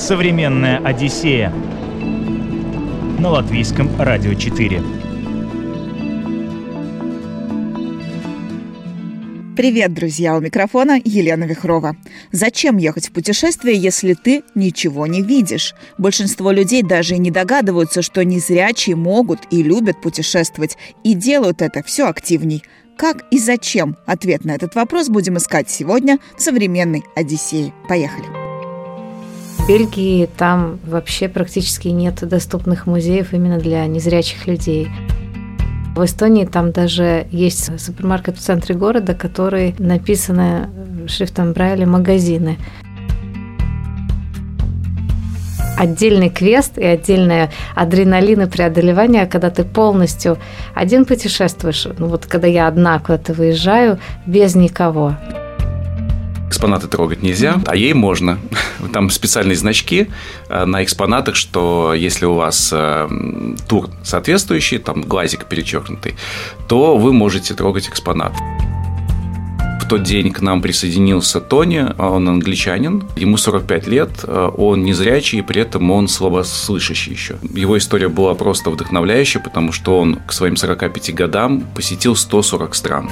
Современная Одиссея на латвийском радио 4. Привет, друзья! У микрофона Елена Вихрова. Зачем ехать в путешествие, если ты ничего не видишь? Большинство людей даже и не догадываются, что незрячие могут и любят путешествовать, и делают это все активней. Как и зачем? Ответ на этот вопрос будем искать сегодня в современной Одиссее. Поехали! Бельгии там вообще практически нет доступных музеев именно для незрячих людей. В Эстонии там даже есть супермаркет в центре города, который написаны шрифтом Брайля «магазины». отдельный квест и отдельное адреналин и преодолевание, когда ты полностью один путешествуешь. Ну вот когда я одна куда-то выезжаю, без никого экспонаты трогать нельзя, а ей можно. Там специальные значки э, на экспонатах, что если у вас э, тур соответствующий, там глазик перечеркнутый, то вы можете трогать экспонат. В тот день к нам присоединился Тони, он англичанин, ему 45 лет, э, он незрячий, и при этом он слабослышащий еще. Его история была просто вдохновляющая, потому что он к своим 45 годам посетил 140 стран.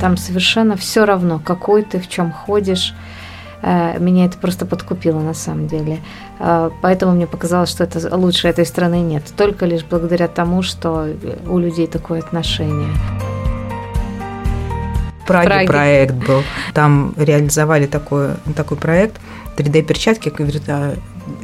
Там совершенно все равно, какой ты, в чем ходишь. Э, меня это просто подкупило на самом деле. Э, поэтому мне показалось, что это лучше этой страны нет. Только лишь благодаря тому, что у людей такое отношение. В Праге, Праге проект был. Там реализовали такой, такой проект 3D-перчатки,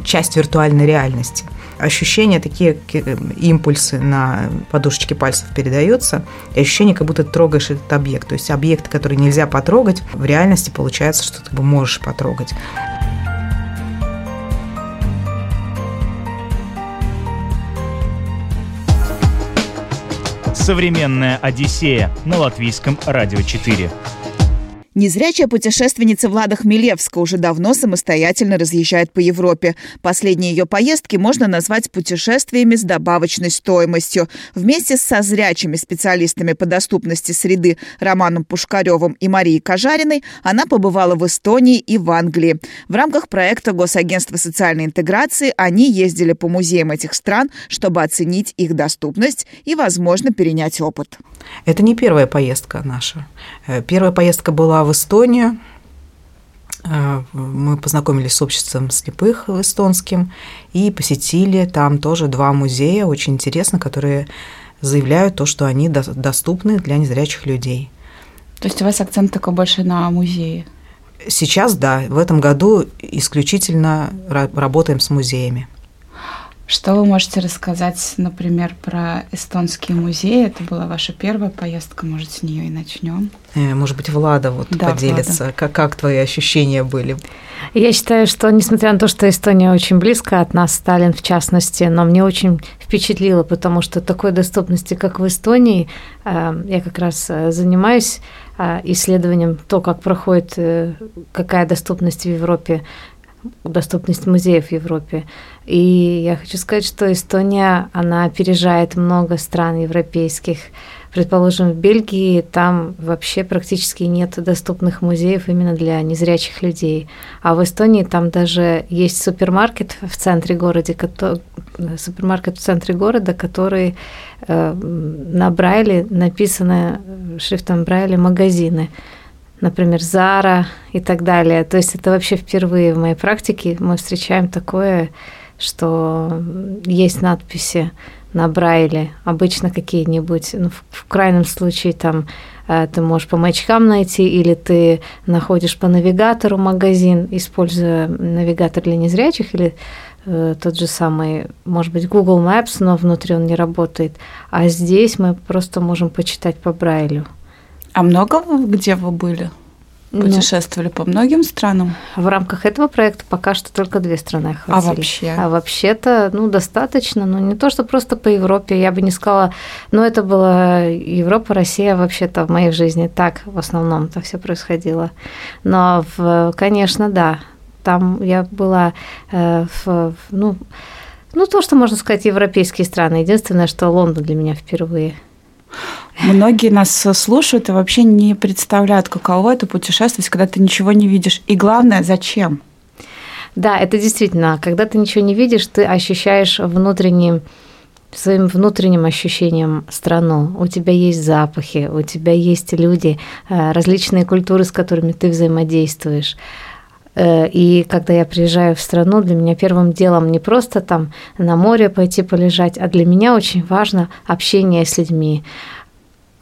часть виртуальной реальности ощущения, такие э, импульсы на подушечке пальцев передаются, и ощущение, как будто ты трогаешь этот объект. То есть объект, который нельзя потрогать, в реальности получается, что ты можешь потрогать. Современная Одиссея на латвийском радио 4. Незрячая путешественница Влада Хмелевска уже давно самостоятельно разъезжает по Европе. Последние ее поездки можно назвать путешествиями с добавочной стоимостью. Вместе со зрячими специалистами по доступности среды Романом Пушкаревым и Марией Кожариной она побывала в Эстонии и в Англии. В рамках проекта Госагентства социальной интеграции они ездили по музеям этих стран, чтобы оценить их доступность и, возможно, перенять опыт. Это не первая поездка наша. Э, первая поездка была в Эстонию. Э, мы познакомились с обществом слепых эстонским и посетили там тоже два музея, очень интересно, которые заявляют то, что они доступны для незрячих людей. То есть у вас акцент такой больше на музее? Сейчас да. В этом году исключительно работаем с музеями. Что вы можете рассказать, например, про эстонские музеи? Это была ваша первая поездка, может, с нее и начнем? Э, может быть, Влада вот да, поделится, Влада. Как, как твои ощущения были? Я считаю, что, несмотря на то, что Эстония очень близко от нас, Сталин в частности, но мне очень впечатлило, потому что такой доступности, как в Эстонии, э, я как раз э, занимаюсь исследованием то, как проходит, какая доступность в Европе доступность музеев в Европе. И я хочу сказать, что Эстония, она опережает много стран европейских. Предположим, в Бельгии там вообще практически нет доступных музеев именно для незрячих людей. А в Эстонии там даже есть супермаркет в центре города, супермаркет в центре города, который э, на Брайле написано шрифтом Брайля магазины например, Зара и так далее. То есть это вообще впервые в моей практике мы встречаем такое, что есть надписи на Брайле, обычно какие-нибудь, ну, в, крайнем случае там э, ты можешь по маячкам найти, или ты находишь по навигатору магазин, используя навигатор для незрячих, или э, тот же самый, может быть, Google Maps, но внутри он не работает. А здесь мы просто можем почитать по Брайлю. А много где вы были? Путешествовали ну, по многим странам? В рамках этого проекта пока что только две страны охватили. А вообще? А вообще-то, ну, достаточно. Ну, не то, что просто по Европе. Я бы не сказала... Ну, это была Европа, Россия вообще-то в моей жизни. Так в основном это все происходило. Но, в, конечно, да. Там я была э, в, ну, ну, то, что можно сказать, европейские страны. Единственное, что Лондон для меня впервые – Многие нас слушают и вообще не представляют, каково это путешествовать, когда ты ничего не видишь. И главное, зачем? Да, это действительно, когда ты ничего не видишь, ты ощущаешь внутренним своим внутренним ощущением страну. У тебя есть запахи, у тебя есть люди, э, различные культуры, с которыми ты взаимодействуешь. Э, и когда я приезжаю в страну, для меня первым делом не просто там на море пойти полежать, а для меня очень важно общение с людьми.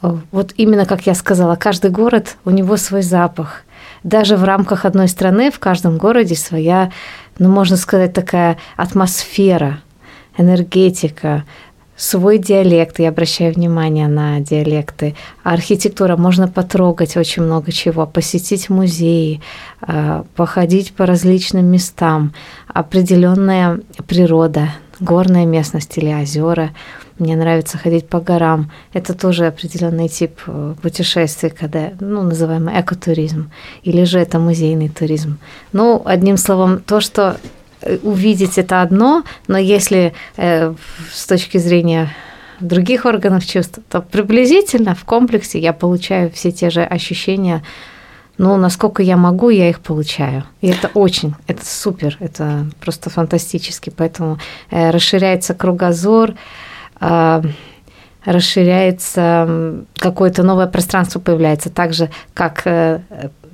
Вот именно как я сказала, каждый город, у него свой запах. Даже в рамках одной страны в каждом городе своя, ну, можно сказать, такая атмосфера – энергетика, свой диалект, я обращаю внимание на диалекты. Архитектура, можно потрогать очень много чего, посетить музеи, а, походить по различным местам, определенная природа, горная местность или озера. Мне нравится ходить по горам. Это тоже определенный тип э, путешествий, когда, ну, называемый экотуризм, или же это музейный туризм. Ну, одним словом, то, что Э, увидеть это одно, но если э, с точки зрения других органов чувств, то приблизительно в комплексе я получаю все те же ощущения, но насколько я могу, я их получаю. И это очень, это супер, это просто фантастически. Поэтому э, расширяется кругозор, расширяется какое-то новое пространство появляется, так же, как э,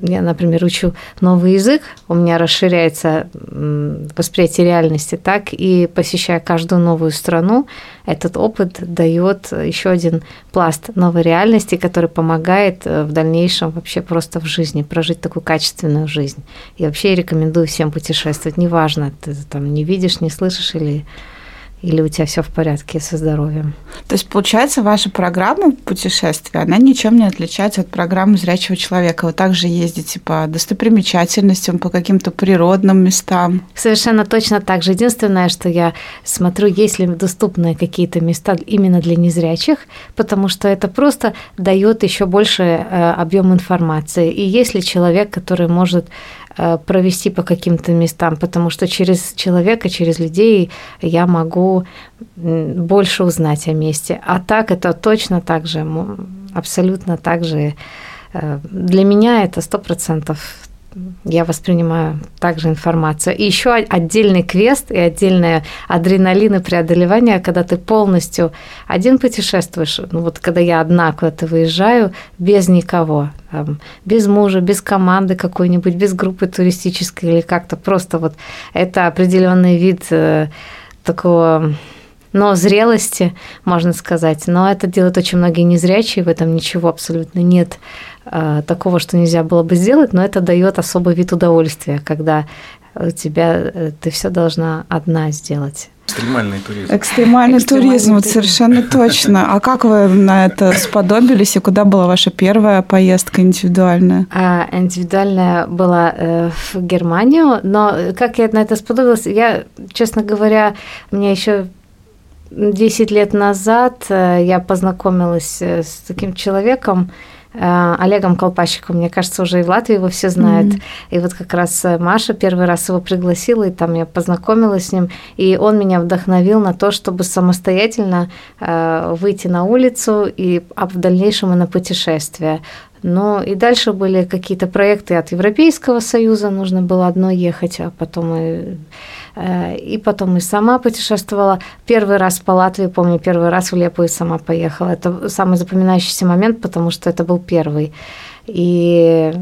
я, например, учу новый язык, у меня расширяется восприятие реальности, так и посещая каждую новую страну, этот опыт дает еще один пласт новой реальности, который помогает э, в дальнейшем вообще просто в жизни прожить такую качественную жизнь. И вообще я рекомендую всем путешествовать, неважно, ты там не видишь, не слышишь или или у тебя все в порядке со здоровьем. То есть, получается, ваша программа путешествия, она ничем не отличается от программы зрячего человека. Вы также ездите по достопримечательностям, по каким-то природным местам. Совершенно точно так же. Единственное, что я смотрю, есть ли доступные какие-то места именно для незрячих, потому что это просто дает еще больше э, объем информации. И если человек, который может провести по каким-то местам, потому что через человека, через людей я могу больше узнать о месте. А так это точно так же, абсолютно так же. Э, для меня это сто процентов я воспринимаю также информацию. И еще отдельный квест и отдельное адреналин и преодолевание, когда ты полностью один путешествуешь, ну вот когда я одна куда-то выезжаю, без никого, без мужа, без команды какой-нибудь, без группы туристической или как-то просто вот это определенный вид э, такого но зрелости, можно сказать. Но это делают очень многие незрячие, в этом ничего абсолютно нет э, такого, что нельзя было бы сделать, но это дает особый вид удовольствия, когда у тебя э, ты все должна одна сделать. Экстремальный туризм. Экстремальный, Экстремальный туризм, вот совершенно точно. А как вы на это сподобились и куда была ваша первая поездка индивидуальная? А, индивидуальная была э, в Германию, но как я на это сподобилась, я, честно говоря, мне еще 10 лет назад э, я познакомилась э, с таким человеком, э, Олегом Колпачиком, мне кажется, уже и в Латвии его все знают. Mm-hmm. И вот как раз Маша первый раз его пригласила, и там я познакомилась с ним, и он меня вдохновил на то, чтобы самостоятельно выйти на улицу и а в дальнейшем и на путешествие. Ну и дальше были какие-то проекты от Европейского Союза, нужно было одно ехать, а потом и Э, и потом и сама путешествовала. Первый раз по Латвии, помню, первый раз в Лепу и сама поехала. Это самый запоминающийся момент, потому что это был первый. И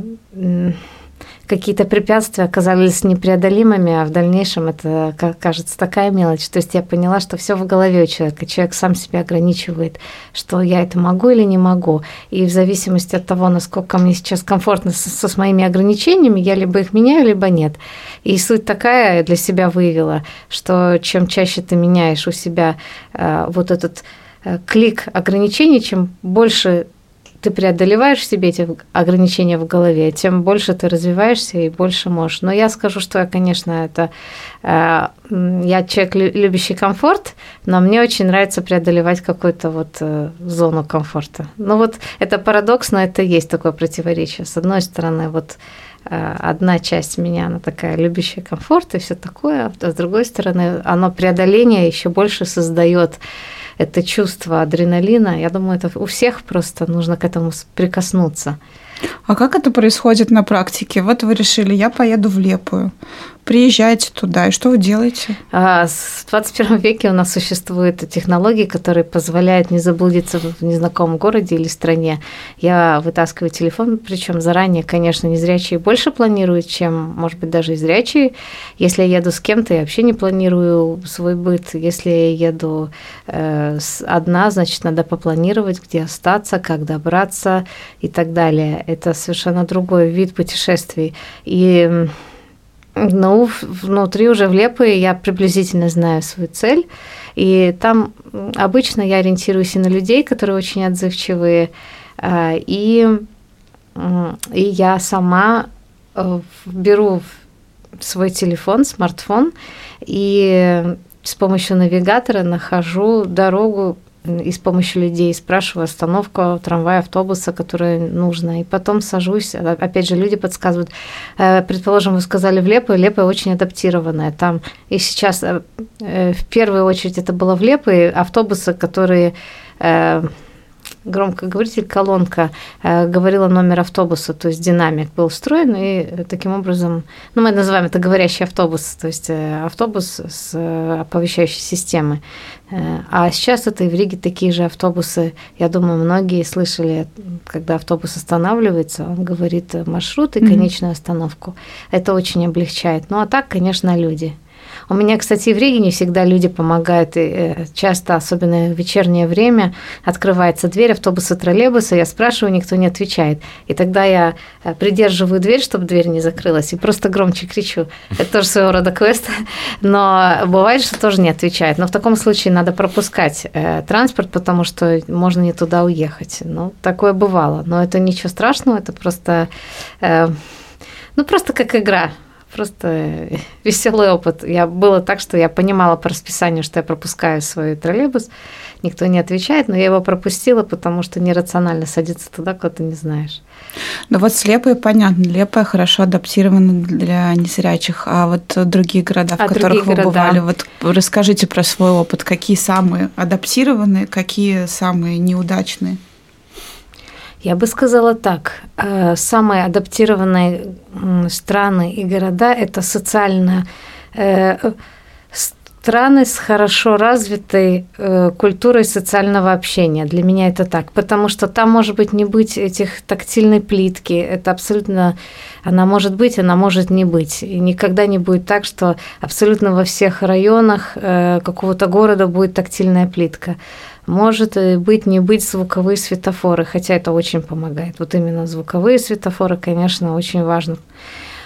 какие-то препятствия оказались непреодолимыми, а в дальнейшем это, кажется, такая мелочь. То есть я поняла, что все в голове у человека. Человек сам себя ограничивает, что я это могу или не могу. И в зависимости от того, насколько мне сейчас комфортно со, со с моими ограничениями, я либо их меняю, либо нет. И суть такая для себя выявила, что чем чаще ты меняешь у себя э, вот этот э, клик ограничений, чем больше ты преодолеваешь себе эти ограничения в голове, тем больше ты развиваешься и больше можешь. Но я скажу, что я, конечно, это э, я человек, любящий комфорт, но мне очень нравится преодолевать какую-то вот э, зону комфорта. Ну вот это парадокс, но это есть такое противоречие. С одной стороны, вот э, одна часть меня, она такая любящая комфорт и все такое, а с другой стороны, оно преодоление еще больше создает это чувство адреналина, я думаю, это у всех просто нужно к этому прикоснуться. А как это происходит на практике? Вот вы решили, я поеду в Лепую приезжаете туда, и что вы делаете? А, в 21 веке у нас существуют технологии, которые позволяют не заблудиться в незнакомом городе или стране. Я вытаскиваю телефон, причем заранее, конечно, незрячие больше планируют, чем, может быть, даже и зрячие. Если я еду с кем-то, я вообще не планирую свой быт. Если я еду э, одна, значит, надо попланировать, где остаться, как добраться и так далее. Это совершенно другой вид путешествий. И ну, внутри уже в Лепое я приблизительно знаю свою цель, и там обычно я ориентируюсь и на людей, которые очень отзывчивые, а, и, и я сама э, беру свой телефон, смартфон, и с помощью навигатора нахожу дорогу и с помощью людей спрашиваю остановку трамвая, автобуса, которая нужна, и потом сажусь. А, опять же, люди подсказывают. Э, предположим, вы сказали в Лепо, Лепо очень адаптированная. Там и сейчас э, э, в первую очередь это было в Лепо, автобусы, которые громкоговоритель, колонка э, говорила номер автобуса, то есть динамик был встроен, и таким образом, ну, мы называем это говорящий автобус, то есть э, автобус с э, оповещающей системой. А сейчас это и в Риге такие же автобусы. Я думаю, многие слышали, когда автобус останавливается, он говорит маршрут и конечную остановку. Это очень облегчает. Ну, а так, конечно, люди – у меня, кстати, в Риге не всегда люди помогают, и э, часто, особенно в вечернее время, открывается дверь автобуса, троллейбуса, я спрашиваю, никто не отвечает. И тогда я э, придерживаю дверь, чтобы дверь не закрылась, и просто громче кричу. Это тоже своего рода квест, но бывает, что тоже не отвечает. Но в таком случае надо пропускать э, транспорт, потому что можно не туда уехать. Ну, такое бывало. Но это ничего страшного, это просто... Ну, просто как игра просто веселый опыт. Я было так, что я понимала по расписанию, что я пропускаю свой троллейбус. Никто не отвечает, но я его пропустила, потому что нерационально садиться туда, куда ты не знаешь. Ну вот слепые, понятно, Лепая хорошо адаптирована для незрячих, а вот другие города, в а которых вы города. бывали, вот расскажите про свой опыт, какие самые адаптированные, какие самые неудачные? Я бы сказала так. Э, самые адаптированные страны и города – это социально э, страны с хорошо развитой э, культурой социального общения. Для меня это так, потому что там может быть не быть этих тактильной плитки. Это абсолютно, она может быть, она может не быть. И никогда не будет так, что абсолютно во всех районах какого-то города будет тактильная плитка. Может быть, не быть звуковые светофоры, хотя это очень помогает. Вот именно звуковые светофоры, конечно, очень важно.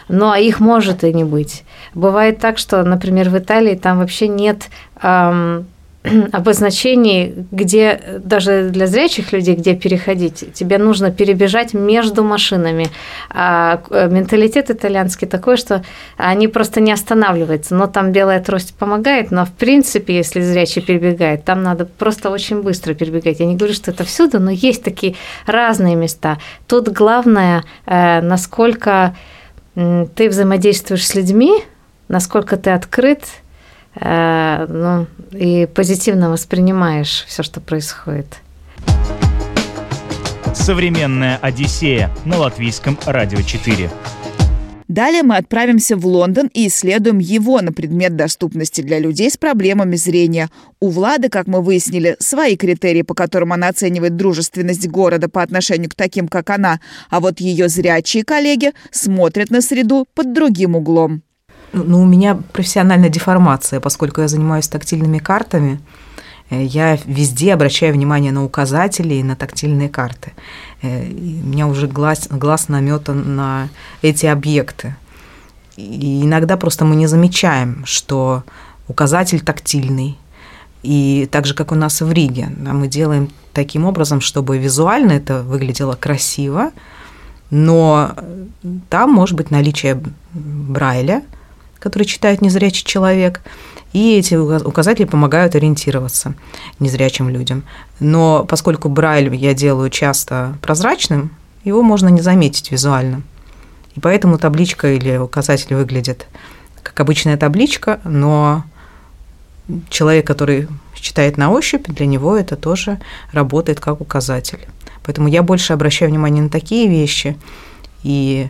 Но их может и не быть. Бывает так, что, например, в Италии там вообще нет эм, обозначений, где даже для зрячих людей, где переходить, тебе нужно перебежать между машинами. А э, менталитет итальянский такой, что они просто не останавливаются. Но там белая трость помогает, но в принципе, если зрячий перебегает, там надо просто очень быстро перебегать. Я не говорю, что это всюду, но есть такие разные места. Тут главное, э, насколько ты взаимодействуешь с людьми, насколько ты открыт, Э, ну, и позитивно воспринимаешь все, что происходит. Современная Одиссея на латвийском радио 4. Далее мы отправимся в Лондон и исследуем его на предмет доступности для людей с проблемами зрения. У Влады, как мы выяснили, свои критерии, по которым она оценивает дружественность города по отношению к таким, как она, а вот ее зрячие коллеги смотрят на среду под другим углом. Ну, у меня профессиональная деформация, поскольку я занимаюсь тактильными картами. Я везде обращаю внимание на указатели и на тактильные карты. Э, и у меня уже глаз, глаз наметан на эти объекты. И иногда просто мы не замечаем, что указатель тактильный. И так же, как у нас в Риге, мы делаем таким образом, чтобы визуально это выглядело красиво, но там может быть наличие Брайля – который читает незрячий человек, и эти указатели помогают ориентироваться незрячим людям. Но поскольку Брайль я делаю часто прозрачным, его можно не заметить визуально. И поэтому табличка или указатель выглядит как обычная табличка, но человек, который читает на ощупь, для него это тоже работает как указатель. Поэтому я больше обращаю внимание на такие вещи. И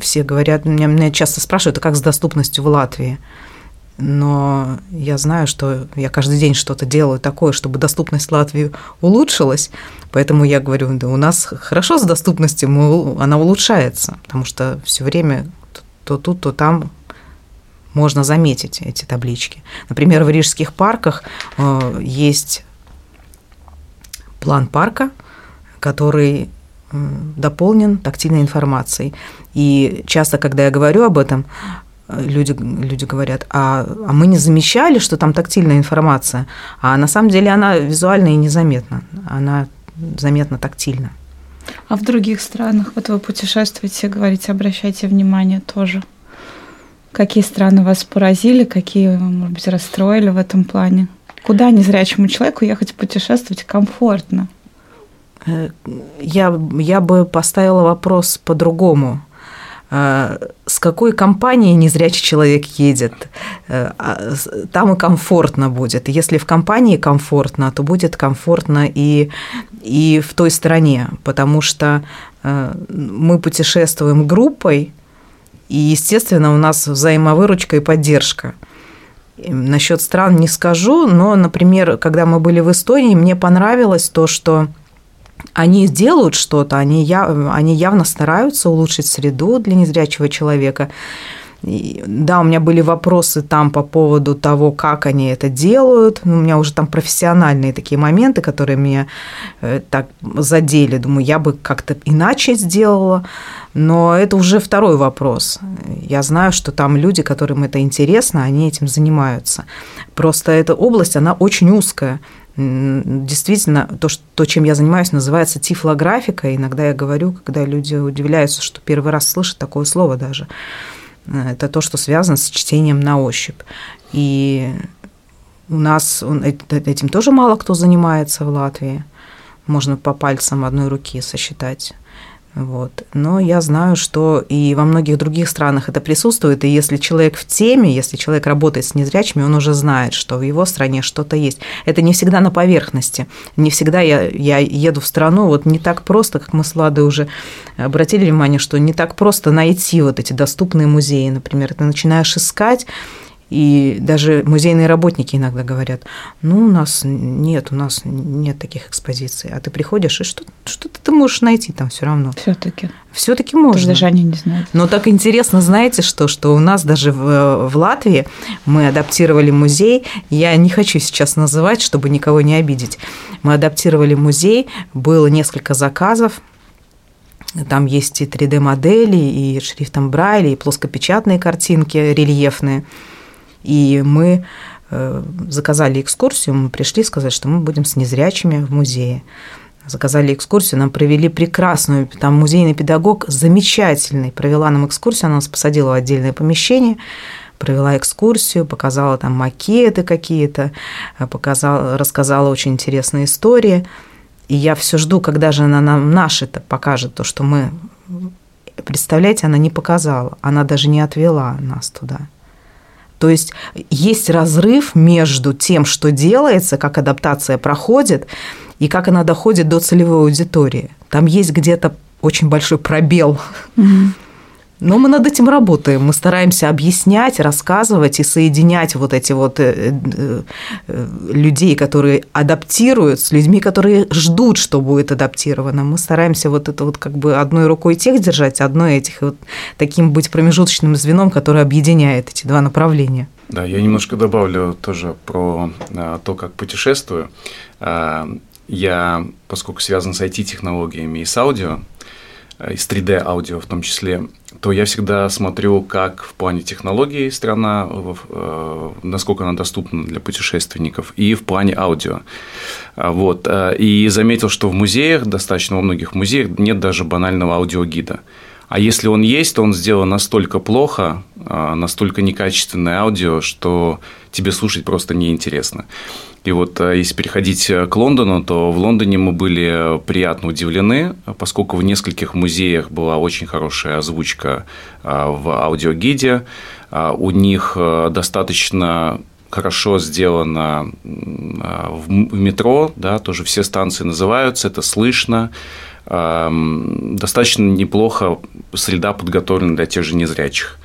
все говорят, меня, меня часто спрашивают, а как с доступностью в Латвии? но я знаю, что я каждый день что-то делаю такое, чтобы доступность Латвии улучшилась. Поэтому я говорю, да у нас хорошо с доступностью, мы, она улучшается, потому что все время то тут, то там можно заметить эти таблички. Например, в рижских парках э, есть план парка, который дополнен тактильной информацией. И часто, когда я говорю об этом, люди, люди говорят, а, а мы не замечали, что там тактильная информация, а на самом деле она визуально и незаметна, она заметна тактильно. А в других странах, вот вы путешествуете, говорите, обращайте внимание тоже. Какие страны вас поразили, какие, может быть, расстроили в этом плане? Куда незрячему человеку ехать путешествовать комфортно? Я, я бы поставила вопрос по-другому. Э, с какой компанией незрячий человек едет, э, а, там и комфортно будет. Если в компании комфортно, то будет комфортно и, и в той стране, потому что э, мы путешествуем группой, и, естественно, у нас взаимовыручка и поддержка. Насчет стран не скажу, но, например, когда мы были в Эстонии, мне понравилось то, что они делают что-то, они, яв, они явно стараются улучшить среду для незрячего человека. И, да, у меня были вопросы там по поводу того, как они это делают. Ну, у меня уже там профессиональные такие моменты, которые меня э, так задели. Думаю, я бы как-то иначе сделала. Но это уже второй вопрос. Я знаю, что там люди, которым это интересно, они этим занимаются. Просто эта область, она очень узкая действительно то, что, то, чем я занимаюсь, называется тифлографика. Иногда я говорю, когда люди удивляются, что первый раз слышат такое слово даже. Э, это то, что связано с чтением на ощупь. И у нас этим тоже мало кто занимается в Латвии. Можно по пальцам одной руки сосчитать вот. Но я знаю, что и во многих других странах это присутствует, и если человек в теме, если человек работает с незрячими, он уже знает, что в его стране что-то есть. Это не всегда на поверхности. Не всегда я, я еду в страну, вот не так просто, как мы с Ладой уже обратили внимание, что не так просто найти вот эти доступные музеи. Например, ты начинаешь искать, и даже музейные работники иногда говорят, ну, у нас нет, у нас нет таких экспозиций. А ты приходишь, и что, что ты можешь найти там все равно? Все-таки. Все-таки можно. Даже они не знают. Но так интересно, знаете что, что у нас даже в, в Латвии мы адаптировали музей. Я не хочу сейчас называть, чтобы никого не обидеть. Мы адаптировали музей, было несколько заказов, там есть и 3D-модели, и шрифтом Брайля, и плоскопечатные картинки рельефные. И мы э, заказали экскурсию, мы пришли сказать, что мы будем с незрячими в музее. Заказали экскурсию, нам провели прекрасную, там музейный педагог замечательный, провела нам экскурсию, она нас посадила в отдельное помещение, провела экскурсию, показала там макеты какие-то, э, показала, рассказала очень интересные истории. И я все жду, когда же она нам наше-то покажет то, что мы... Представляете, она не показала, она даже не отвела нас туда. То есть есть разрыв между тем, что делается, как адаптация проходит, и как она доходит до целевой аудитории. Там есть где-то очень большой пробел. Mm-hmm. Но мы над этим работаем. Мы стараемся объяснять, рассказывать и соединять вот эти вот э, э, э, людей, которые адаптируют, с людьми, которые ждут, что будет адаптировано. Мы стараемся вот это вот как бы одной рукой тех держать, одной этих, вот таким быть промежуточным звеном, который объединяет эти два направления. Да, я немножко добавлю тоже про то, как путешествую. Я, поскольку связан с IT-технологиями и с аудио, и с 3D-аудио в том числе, то я всегда смотрю, как в плане технологий страна, э, насколько она доступна для путешественников, и в плане аудио. А, вот. Э, и заметил, что в музеях, достаточно во многих музеях, нет даже банального аудиогида. А если он есть, то он сделан настолько плохо, а, настолько некачественное аудио, что тебе слушать просто неинтересно. И вот э, если переходить э, к Лондону, то в Лондоне мы были приятно удивлены, поскольку в нескольких музеях была очень хорошая озвучка э, в аудиогиде. У них достаточно хорошо сделано в метро, да, тоже все станции называются, это слышно, достаточно неплохо среда подготовлена для тех же незрячих.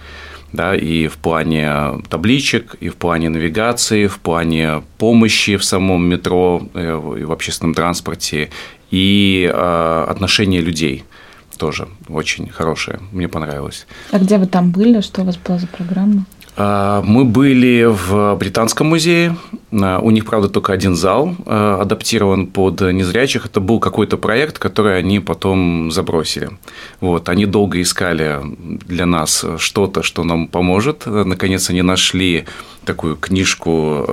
Да, и в плане табличек, и в плане навигации, в плане помощи в самом метро э, и в общественном транспорте, и э, отношения людей тоже очень хорошее. Мне понравилось. А где вы там были? Что у вас была за программа? А, мы были в Британском музее. А, у них, правда, только один зал а, адаптирован под незрячих. Это был какой-то проект, который они потом забросили. Вот. Они долго искали для нас что-то, что нам поможет. Наконец, они нашли такую книжку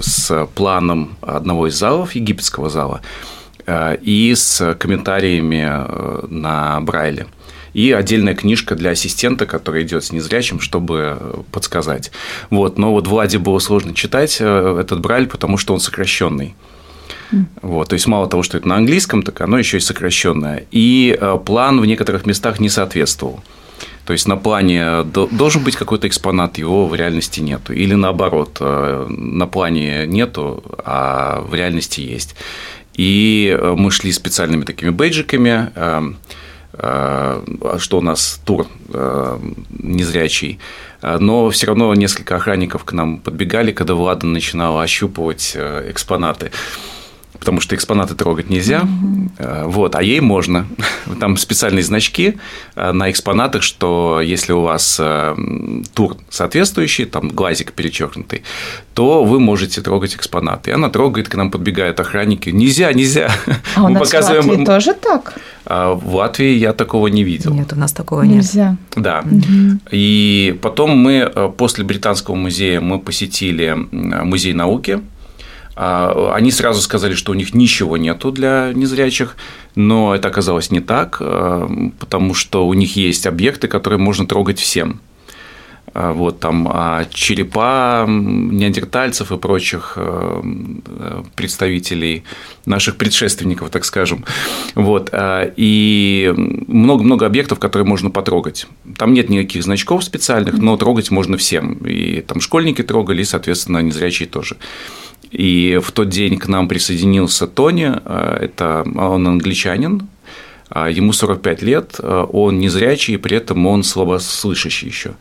с планом одного из залов, египетского зала, и с комментариями на Брайле и отдельная книжка для ассистента, который идет с незрячим, чтобы э, подсказать. Вот. Но вот Владе было сложно читать э, этот брайль, потому что он сокращенный. Вот, то есть мало того, что это на английском, так оно еще и сокращенное. И э, план в некоторых местах не соответствовал. То есть на плане должен быть какой-то экспонат, его в реальности нету. Или наоборот, на плане нету, а в реальности есть. И мы шли специальными такими бейджиками, Э, что у нас тур э, незрячий, но все равно несколько охранников к нам подбегали, когда Влада начинала ощупывать э, экспонаты потому что экспонаты трогать нельзя, mm-hmm. вот, а ей можно. Там специальные значки э, на экспонатах, что если у вас э, тур соответствующий, там глазик перечеркнутый, то вы можете трогать экспонаты. И она трогает, к нам подбегают охранники. Нельзя, нельзя. А Мы у нас показываем... в Латвии тоже так? А в Латвии я такого не видел. Нет, у нас такого нельзя. нет. Да. Угу. И потом мы после Британского музея мы посетили музей науки они сразу сказали, что у них ничего нету для незрячих, но это оказалось не так, а, потому что у них есть объекты, которые можно трогать всем. А, вот там черепа неандертальцев и прочих представителей наших предшественников, так скажем. Вот. И много-много объектов, которые можно потрогать. Там нет никаких значков специальных, но трогать можно всем. И там школьники трогали, и, соответственно, незрячие тоже. И в тот день к нам присоединился Тони, э, это он англичанин, а ему 45 лет, э, он незрячий, при этом он слабослышащий еще.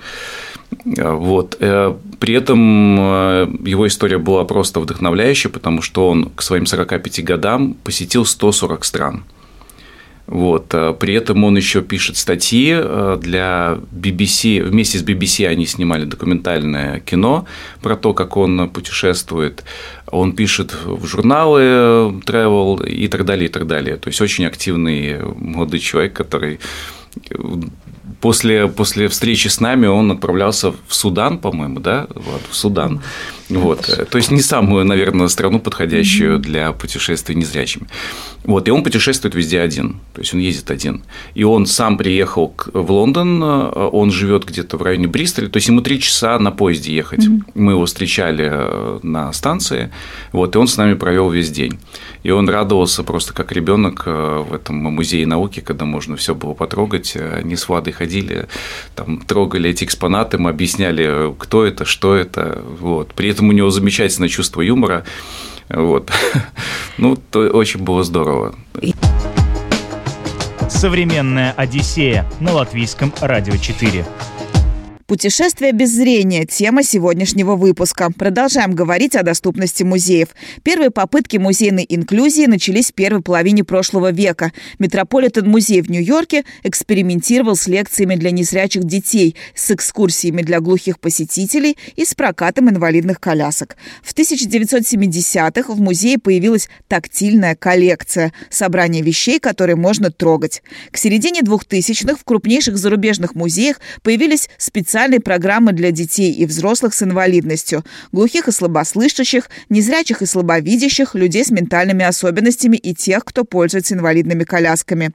Э, вот. При этом его история была просто вдохновляющая, потому что он к своим 45 годам посетил 140 стран. Вот. Э, при этом он еще пишет статьи э, для BBC. Вместе с BBC они снимали документальное кино про то, как он путешествует. Он пишет в журналы э, travel и так далее, и так далее. То есть очень активный молодой человек, который после, после встречи с нами он отправлялся в Судан, по-моему, да, вот, в Судан. Вот. То есть не самую, наверное, страну, подходящую для путешествий незрячими. Вот. И он путешествует везде один. То есть он ездит один. И он сам приехал в Лондон, он живет где-то в районе Бристоля. То есть ему три часа на поезде ехать. Mm-hmm. Мы его встречали э, на станции. Вот, и он с нами провел весь день. И он радовался просто как ребенок э, в этом музее науки, когда можно все было потрогать. Они с Владой ходили, там трогали эти экспонаты, мы объясняли, кто это, что это. Вот. При этом у него замечательное чувство юмора. Вот. Ну, то очень было здорово. Современная Одиссея на латвийском радио 4. Путешествие без зрения – тема сегодняшнего выпуска. Продолжаем говорить о доступности музеев. Первые попытки музейной инклюзии начались в первой половине прошлого века. Метрополитен-музей в Нью-Йорке экспериментировал с лекциями для незрячих детей, с экскурсиями для глухих посетителей и с прокатом инвалидных колясок. В 1970-х в музее появилась тактильная коллекция – собрание вещей, которые можно трогать. К середине 2000-х в крупнейших зарубежных музеях появились специальные специальной программы для детей и взрослых с инвалидностью, глухих и слабослышащих, незрячих и слабовидящих, людей с ментальными особенностями и тех, кто пользуется инвалидными колясками.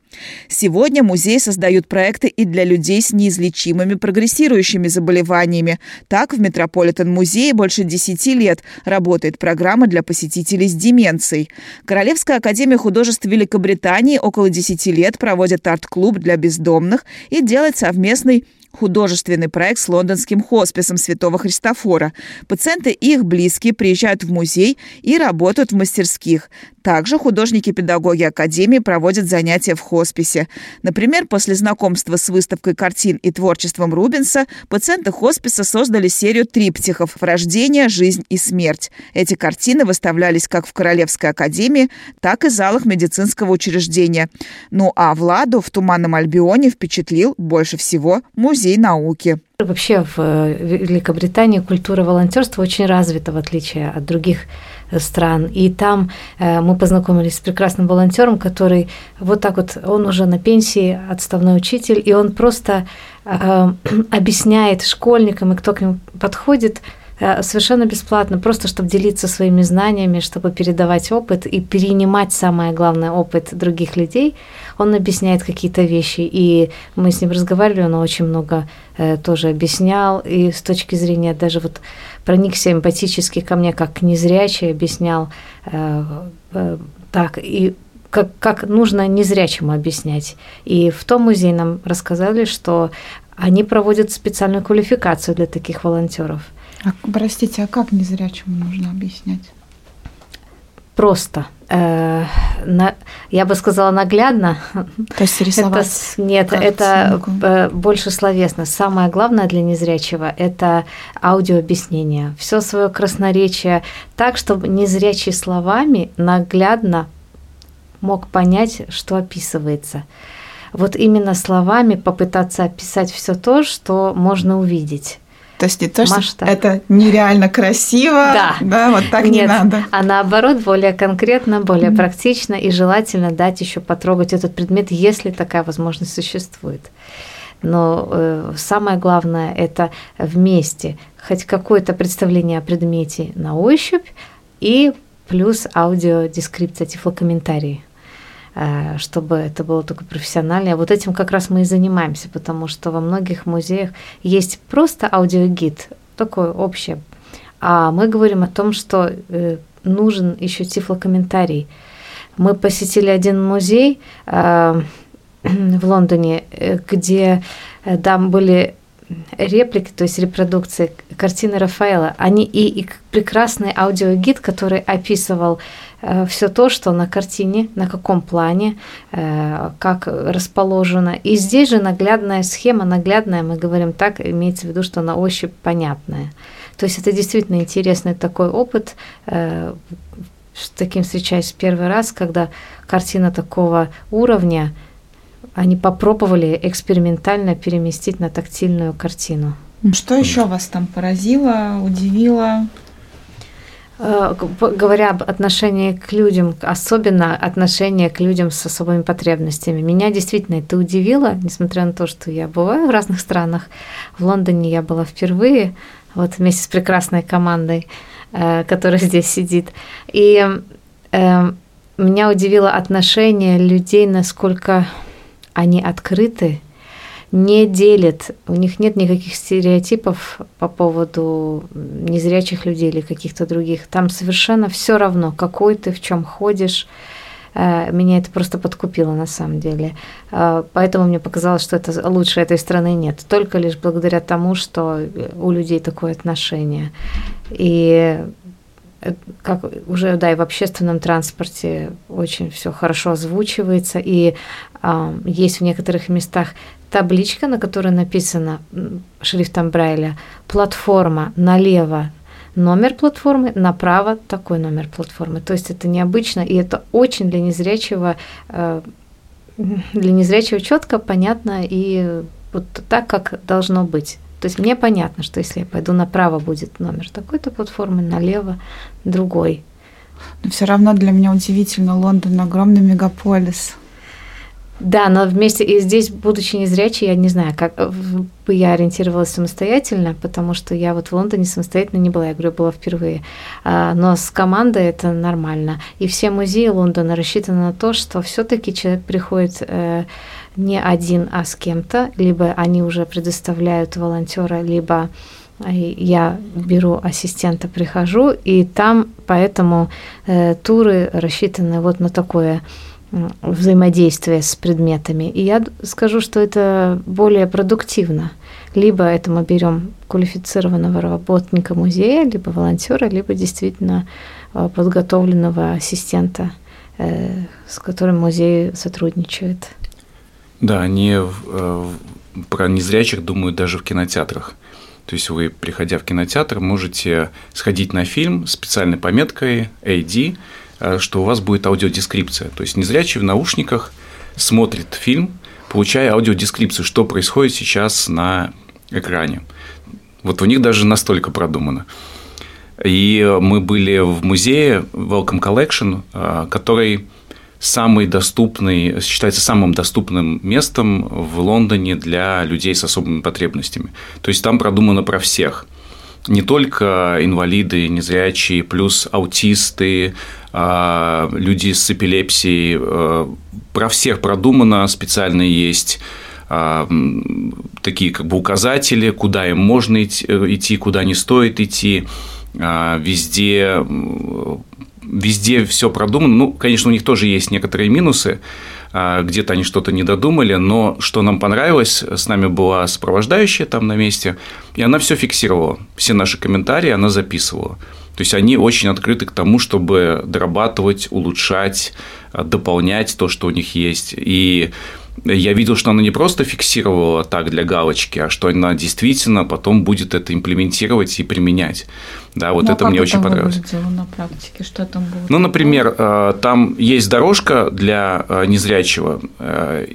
Сегодня музей создают проекты и для людей с неизлечимыми прогрессирующими заболеваниями. Так, в Метрополитен-музее больше 10 лет работает программа для посетителей с деменцией. Королевская академия художеств Великобритании около 10 лет проводит арт-клуб для бездомных и делает совместный художественный проект с лондонским хосписом Святого Христофора. Пациенты и их близкие приезжают в музей и работают в мастерских. Также художники-педагоги Академии проводят занятия в хосписе. Например, после знакомства с выставкой картин и творчеством Рубенса пациенты хосписа создали серию триптихов «Рождение, жизнь и смерть». Эти картины выставлялись как в Королевской Академии, так и в залах медицинского учреждения. Ну а Владу в Туманном Альбионе впечатлил больше всего музей науки. Вообще в Великобритании культура волонтерства очень развита, в отличие от других стран. И там э, мы познакомились с прекрасным волонтером, который вот так вот, он уже на пенсии, отставной учитель, и он просто э, объясняет школьникам, и кто к нему подходит, Э, совершенно бесплатно, просто чтобы делиться своими знаниями, чтобы передавать опыт и перенимать самое главное опыт других людей. Он объясняет какие-то вещи, и мы с ним разговаривали, он очень много э, тоже объяснял, и с точки зрения даже вот проникся эмпатически ко мне, как незрячий, объяснял э, э, так, и как, как нужно незрячему объяснять. И в том музее нам рассказали, что они проводят специальную квалификацию для таких волонтеров – а, простите, а как незрячему нужно объяснять? Просто. Э, на, я бы сказала наглядно. То есть рисовать? Это, нет, это э, больше словесно. Самое главное для незрячего – это аудиообъяснение. Все свое красноречие так, чтобы незрячий словами наглядно мог понять, что описывается. Вот именно словами попытаться описать все то, что можно увидеть. То есть не то, что масштаб. это нереально красиво, да, да вот так Нет, не надо. А наоборот, более конкретно, более mm-hmm. практично и желательно дать еще потрогать этот предмет, если такая возможность существует. Но э, самое главное это вместе хоть какое-то представление о предмете на ощупь и плюс аудиодескрипция, тифлокомментарии. Э, чтобы это было только профессионально. Вот этим как раз мы и занимаемся, потому что во многих музеях есть просто аудиогид, такой общий. А мы говорим о том, что э, нужен еще тифлокомментарий. Мы посетили один музей э, в Лондоне, где там были реплики, то есть репродукции картины Рафаэла, они и, и прекрасный аудиогид, который описывал э, все то, что на картине, на каком плане, э, как расположено. И здесь же наглядная схема, наглядная, мы говорим так, имеется в виду, что на ощупь понятная. То есть это действительно интересный такой опыт. Э, с таким встречаюсь первый раз, когда картина такого уровня – они попробовали экспериментально переместить на тактильную картину. Что еще вас там поразило, удивило? Э, говоря об отношении к людям, особенно отношение к людям с особыми потребностями, меня действительно это удивило, несмотря на то, что я бываю в разных странах. В Лондоне я была впервые, вот вместе с прекрасной командой, э, которая здесь сидит. И э, меня удивило отношение людей, насколько они открыты, не делят, у них нет никаких стереотипов по поводу незрячих людей или каких-то других. Там совершенно все равно, какой ты, в чем ходишь. Э, меня это просто подкупило на самом деле. Э, поэтому мне показалось, что это лучше этой страны нет. Только лишь благодаря тому, что у людей такое отношение. И как уже да и в общественном транспорте очень все хорошо озвучивается и э, есть в некоторых местах табличка, на которой написано шрифтом Брайля платформа налево номер платформы, направо такой номер платформы. То есть это необычно и это очень для незрячего э, для незрячего четко, понятно и вот так, как должно быть. То есть мне понятно, что если я пойду направо, будет номер такой-то платформы, налево другой. Но все равно для меня удивительно, Лондон огромный мегаполис. Да, но вместе и здесь, будучи незрячей, я не знаю, как бы я ориентировалась самостоятельно, потому что я вот в Лондоне самостоятельно не была, я говорю, была впервые. А, но с командой это нормально. И все музеи Лондона рассчитаны на то, что все-таки человек приходит э, не один, а с кем-то, либо они уже предоставляют волонтера, либо э, я беру ассистента, прихожу, и там поэтому э, туры рассчитаны вот на такое взаимодействия с предметами. И я скажу, что это более продуктивно. Либо это мы берем квалифицированного работника музея, либо волонтера, либо действительно э, подготовленного ассистента, э, с которым музей сотрудничает. Да, они э, про незрячих думают даже в кинотеатрах. То есть вы, приходя в кинотеатр, можете сходить на фильм с специальной пометкой AD, что у вас будет аудиодескрипция. То есть незрячий в наушниках смотрит фильм, получая аудиодескрипцию, что происходит сейчас на экране. Вот у них даже настолько продумано. И мы были в музее Welcome Collection, а, который самый доступный, считается самым доступным местом в Лондоне для людей с особыми потребностями. То есть там продумано про всех. Не только инвалиды, незрячие, плюс аутисты, а, люди с эпилепсией. А, про всех продумано, специально есть а, такие как бы указатели, куда им можно идти, куда не стоит идти. Везде, везде все продумано. Ну, конечно, у них тоже есть некоторые минусы, а, где-то они что-то не додумали, но что нам понравилось, с нами была сопровождающая там на месте, и она все фиксировала, все наши комментарии она записывала. То есть они очень открыты к тому, чтобы дорабатывать, улучшать, дополнять то, что у них есть. И я видел, что она не просто фиксировала так для галочки, а что она действительно потом будет это имплементировать и применять. Да, вот ну, а это мне очень понравилось. на практике? Что там было? Ну, например, э, там есть дорожка для э, незрячего, э,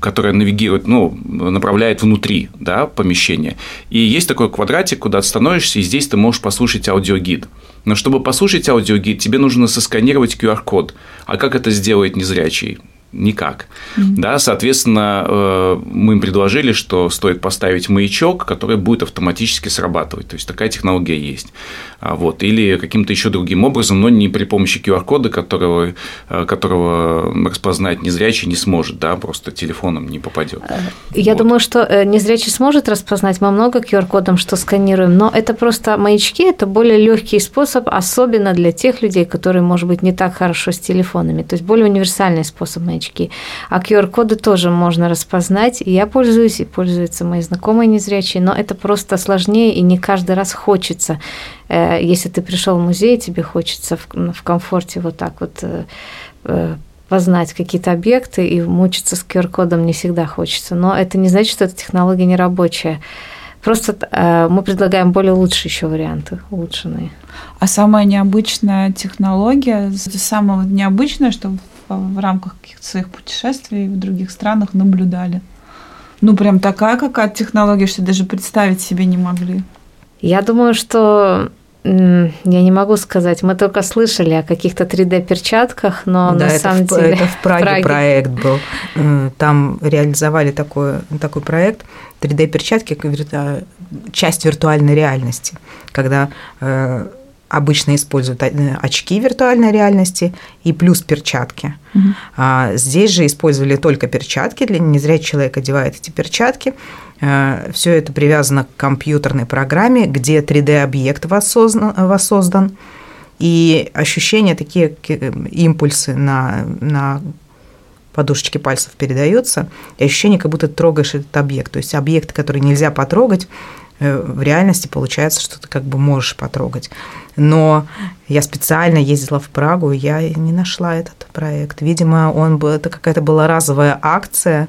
которая навигирует, ну, направляет внутри да, помещения. И есть такой квадратик, куда ты становишься, и здесь ты можешь послушать аудиогид. Но чтобы послушать аудиогид, тебе нужно сосканировать QR-код. А как это сделает незрячий? Никак. Mm-hmm. Да, соответственно, э, мы им предложили, что стоит поставить маячок, который будет автоматически срабатывать. То есть такая технология есть. А, вот. Или каким-то еще другим образом, но не при помощи QR-кода, которого, э, которого распознать незрячий не сможет, да, просто телефоном не попадет. Э, я вот. думаю, что незрячий сможет распознать. Мы много QR-кодом что сканируем, но это просто маячки, это более легкий способ, особенно для тех людей, которые, может быть, не так хорошо с телефонами. То есть более универсальный способ маячки книжечки. А QR-коды тоже можно распознать. Я пользуюсь, и пользуются мои знакомые незрячие, но это просто сложнее, и не каждый раз хочется. Э, если ты пришел в музей, тебе хочется в комфорте вот так вот э, э, познать какие-то объекты, и мучиться с QR-кодом не всегда хочется. Но это не значит, что эта технология не рабочая. Просто мы предлагаем более лучшие еще варианты, улучшенные. А самая необычная технология, самое необычное, что в рамках каких-то своих путешествий в других странах наблюдали. Ну, прям такая какая-то технология, что даже представить себе не могли. Я думаю, что я не могу сказать. Мы только слышали о каких-то 3D-перчатках, но да, на это самом в, деле... Это в Праге, Праге проект был. Там реализовали такой, такой проект 3D-перчатки, часть виртуальной реальности, когда э, обычно используют э, очки виртуальной реальности и плюс перчатки. Угу. А, здесь же использовали только перчатки, для незрячий человек одевает эти перчатки. А, Все это привязано к компьютерной программе, где 3D-объект воссоздан, воссоздан. И ощущения, такие э, импульсы на, на подушечки пальцев передаются, и ощущение, как будто трогаешь этот объект. То есть объект, который нельзя потрогать, в реальности получается, что ты как бы можешь потрогать. Но я специально ездила в Прагу, и я не нашла этот проект. Видимо, он был, это какая-то была разовая акция,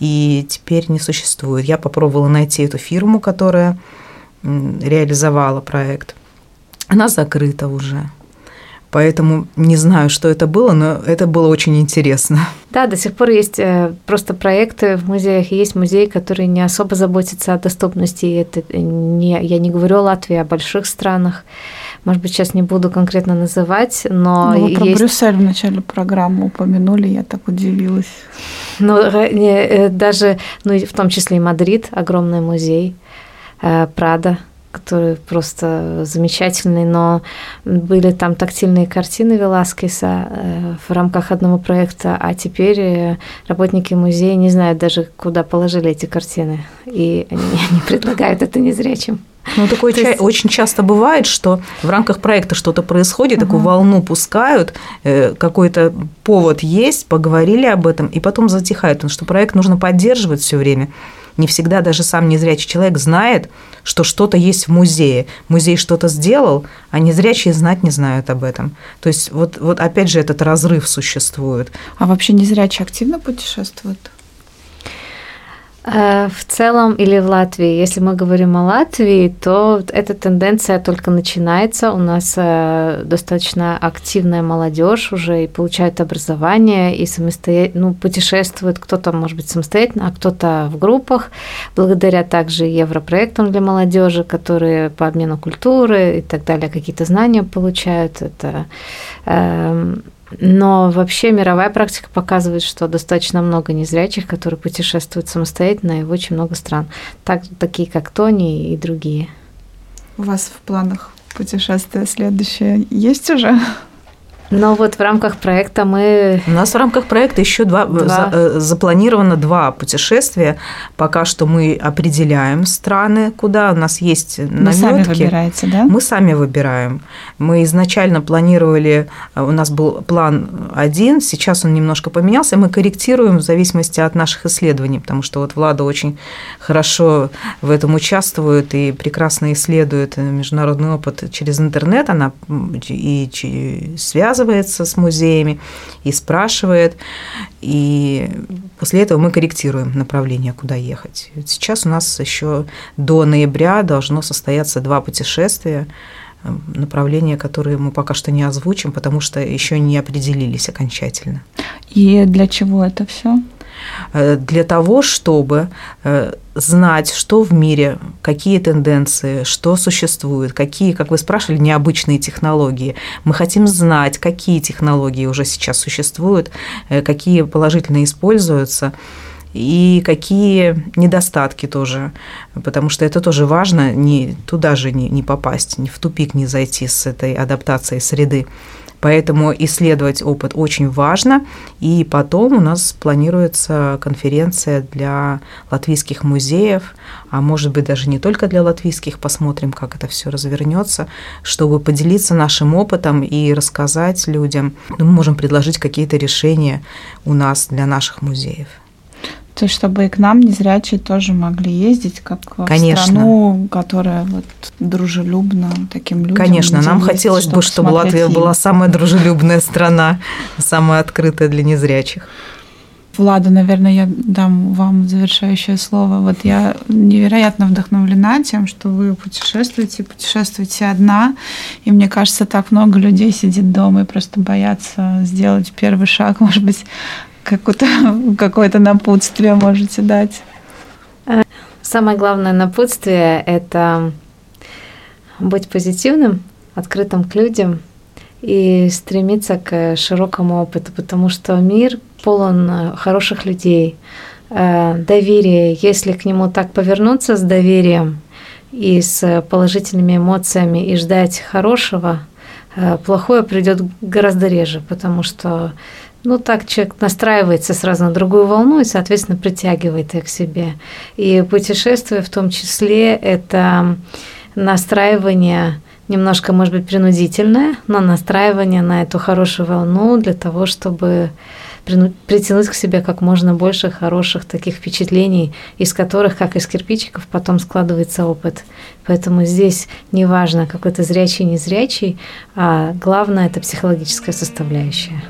и теперь не существует. Я попробовала найти эту фирму, которая реализовала проект. Она закрыта уже. Поэтому не знаю, что это было, но это было очень интересно. Да, до сих пор есть э, просто проекты в музеях. Есть музеи, которые не особо заботятся о доступности. Это не, я не говорю о Латвии, о больших странах. Может быть, сейчас не буду конкретно называть, но ну, про есть... Брюссель в начале программы упомянули, я так удивилась. Ну, э, даже, ну, в том числе и Мадрид, огромный музей, э, Прада – который просто замечательный, но были там тактильные картины Веласкеса э, в рамках одного проекта, а теперь э, работники музея не знают даже, куда положили эти картины, и они не предлагают это незрячим. Ну, такое ча- есть... очень часто бывает, что в рамках проекта что-то происходит, угу. такую волну пускают, э, какой-то повод есть, поговорили об этом, и потом затихает, потому что проект нужно поддерживать все время. Не всегда даже сам незрячий человек знает, что что-то есть в музее. Музей что-то сделал, а незрячие знать не знают об этом. То есть вот, вот опять же этот разрыв существует. А вообще незрячие активно путешествуют? Э, в целом или в Латвии. Если мы говорим о Латвии, то эта тенденция только начинается. У нас э, достаточно активная молодежь уже и получает образование, и самостоятельно ну, путешествует. Кто-то, может быть, самостоятельно, а кто-то в группах. Благодаря также европроектам для молодежи, которые по обмену культуры и так далее какие-то знания получают. Это эм, но вообще мировая практика показывает, что достаточно много незрячих, которые путешествуют самостоятельно и в очень много стран, так, такие как Тони и другие. У вас в планах путешествие следующее есть уже? Но вот в рамках проекта мы... У нас в рамках проекта еще два, два. За, э, запланировано два путешествия. Пока что мы определяем страны, куда у нас есть наметки. Вы сами выбираете, да? Мы сами выбираем. Мы изначально планировали, э, у нас был план один, сейчас он немножко поменялся, мы корректируем в зависимости от наших исследований, потому что вот Влада очень хорошо в этом участвует и прекрасно исследует международный опыт через интернет, она и связывает связывается с музеями и спрашивает. И после этого мы корректируем направление, куда ехать. Сейчас у нас еще до ноября должно состояться два путешествия направления, которые мы пока что не озвучим, потому что еще не определились окончательно. И для чего это все? Э, для того, чтобы э, знать, что в мире, какие тенденции, что существует, какие, как вы спрашивали, необычные технологии. Мы хотим знать, какие технологии уже сейчас существуют, э, какие положительно используются и какие недостатки тоже, потому что это тоже важно, не, туда же не, не попасть, не в тупик не зайти с этой адаптацией среды. Поэтому исследовать опыт очень важно. И потом у нас планируется конференция для латвийских музеев, а может быть даже не только для латвийских, посмотрим, как это все развернется, чтобы поделиться нашим опытом и рассказать людям. Мы можем предложить какие-то решения у нас для наших музеев. То есть, чтобы и к нам незрячие тоже могли ездить, как Конечно. в страну, которая вот дружелюбна таким людям. Конечно, нам хотелось бы, чтобы Латвия им. была самая дружелюбная страна, самая открытая для незрячих. Влада, наверное, я дам вам завершающее слово. Вот я невероятно вдохновлена тем, что вы путешествуете, путешествуете одна. И мне кажется, так много людей сидит дома и просто боятся сделать первый шаг. Может быть, какое-то какое напутствие можете дать? Э, самое главное напутствие – это быть позитивным, открытым к людям и стремиться к широкому опыту, потому что мир полон э, хороших людей, э, доверие. Если к нему так повернуться с доверием и с положительными эмоциями и ждать хорошего, плохое придет гораздо реже, потому что ну, так человек настраивается сразу на другую волну и, соответственно, притягивает ее к себе. И путешествие в том числе – это настраивание немножко, может быть, принудительное, но настраивание на эту хорошую волну для того, чтобы притянуть к себе как можно больше хороших таких впечатлений, из которых, как из кирпичиков, потом складывается опыт. Поэтому здесь не важно, какой то зрячий, незрячий, а главное – это психологическая составляющая.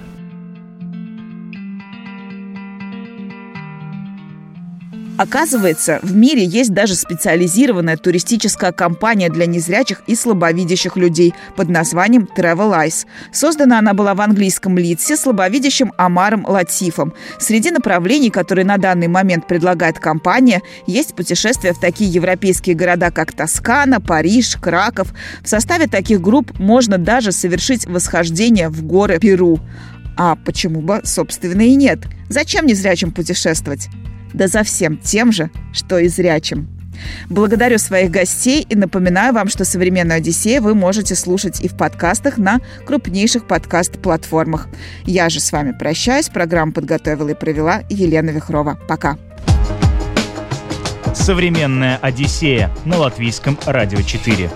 Оказывается, в мире есть даже специализированная туристическая компания для незрячих и слабовидящих людей под названием Travel Eyes. Создана она была в английском Лидсе слабовидящим Амаром Латифом. Среди направлений, которые на данный момент предлагает компания, есть путешествия в такие европейские города, как Тоскана, Париж, Краков. В составе таких групп можно даже совершить восхождение в горы Перу. А почему бы, собственно, и нет? Зачем незрячим путешествовать? Да за всем тем же, что и зрячим. Благодарю своих гостей и напоминаю вам, что «Современную Одиссею» вы можете слушать и в подкастах на крупнейших подкаст-платформах. Я же с вами прощаюсь. Программу подготовила и провела Елена Вихрова. Пока. Современная Одиссея на латвийском радио 4.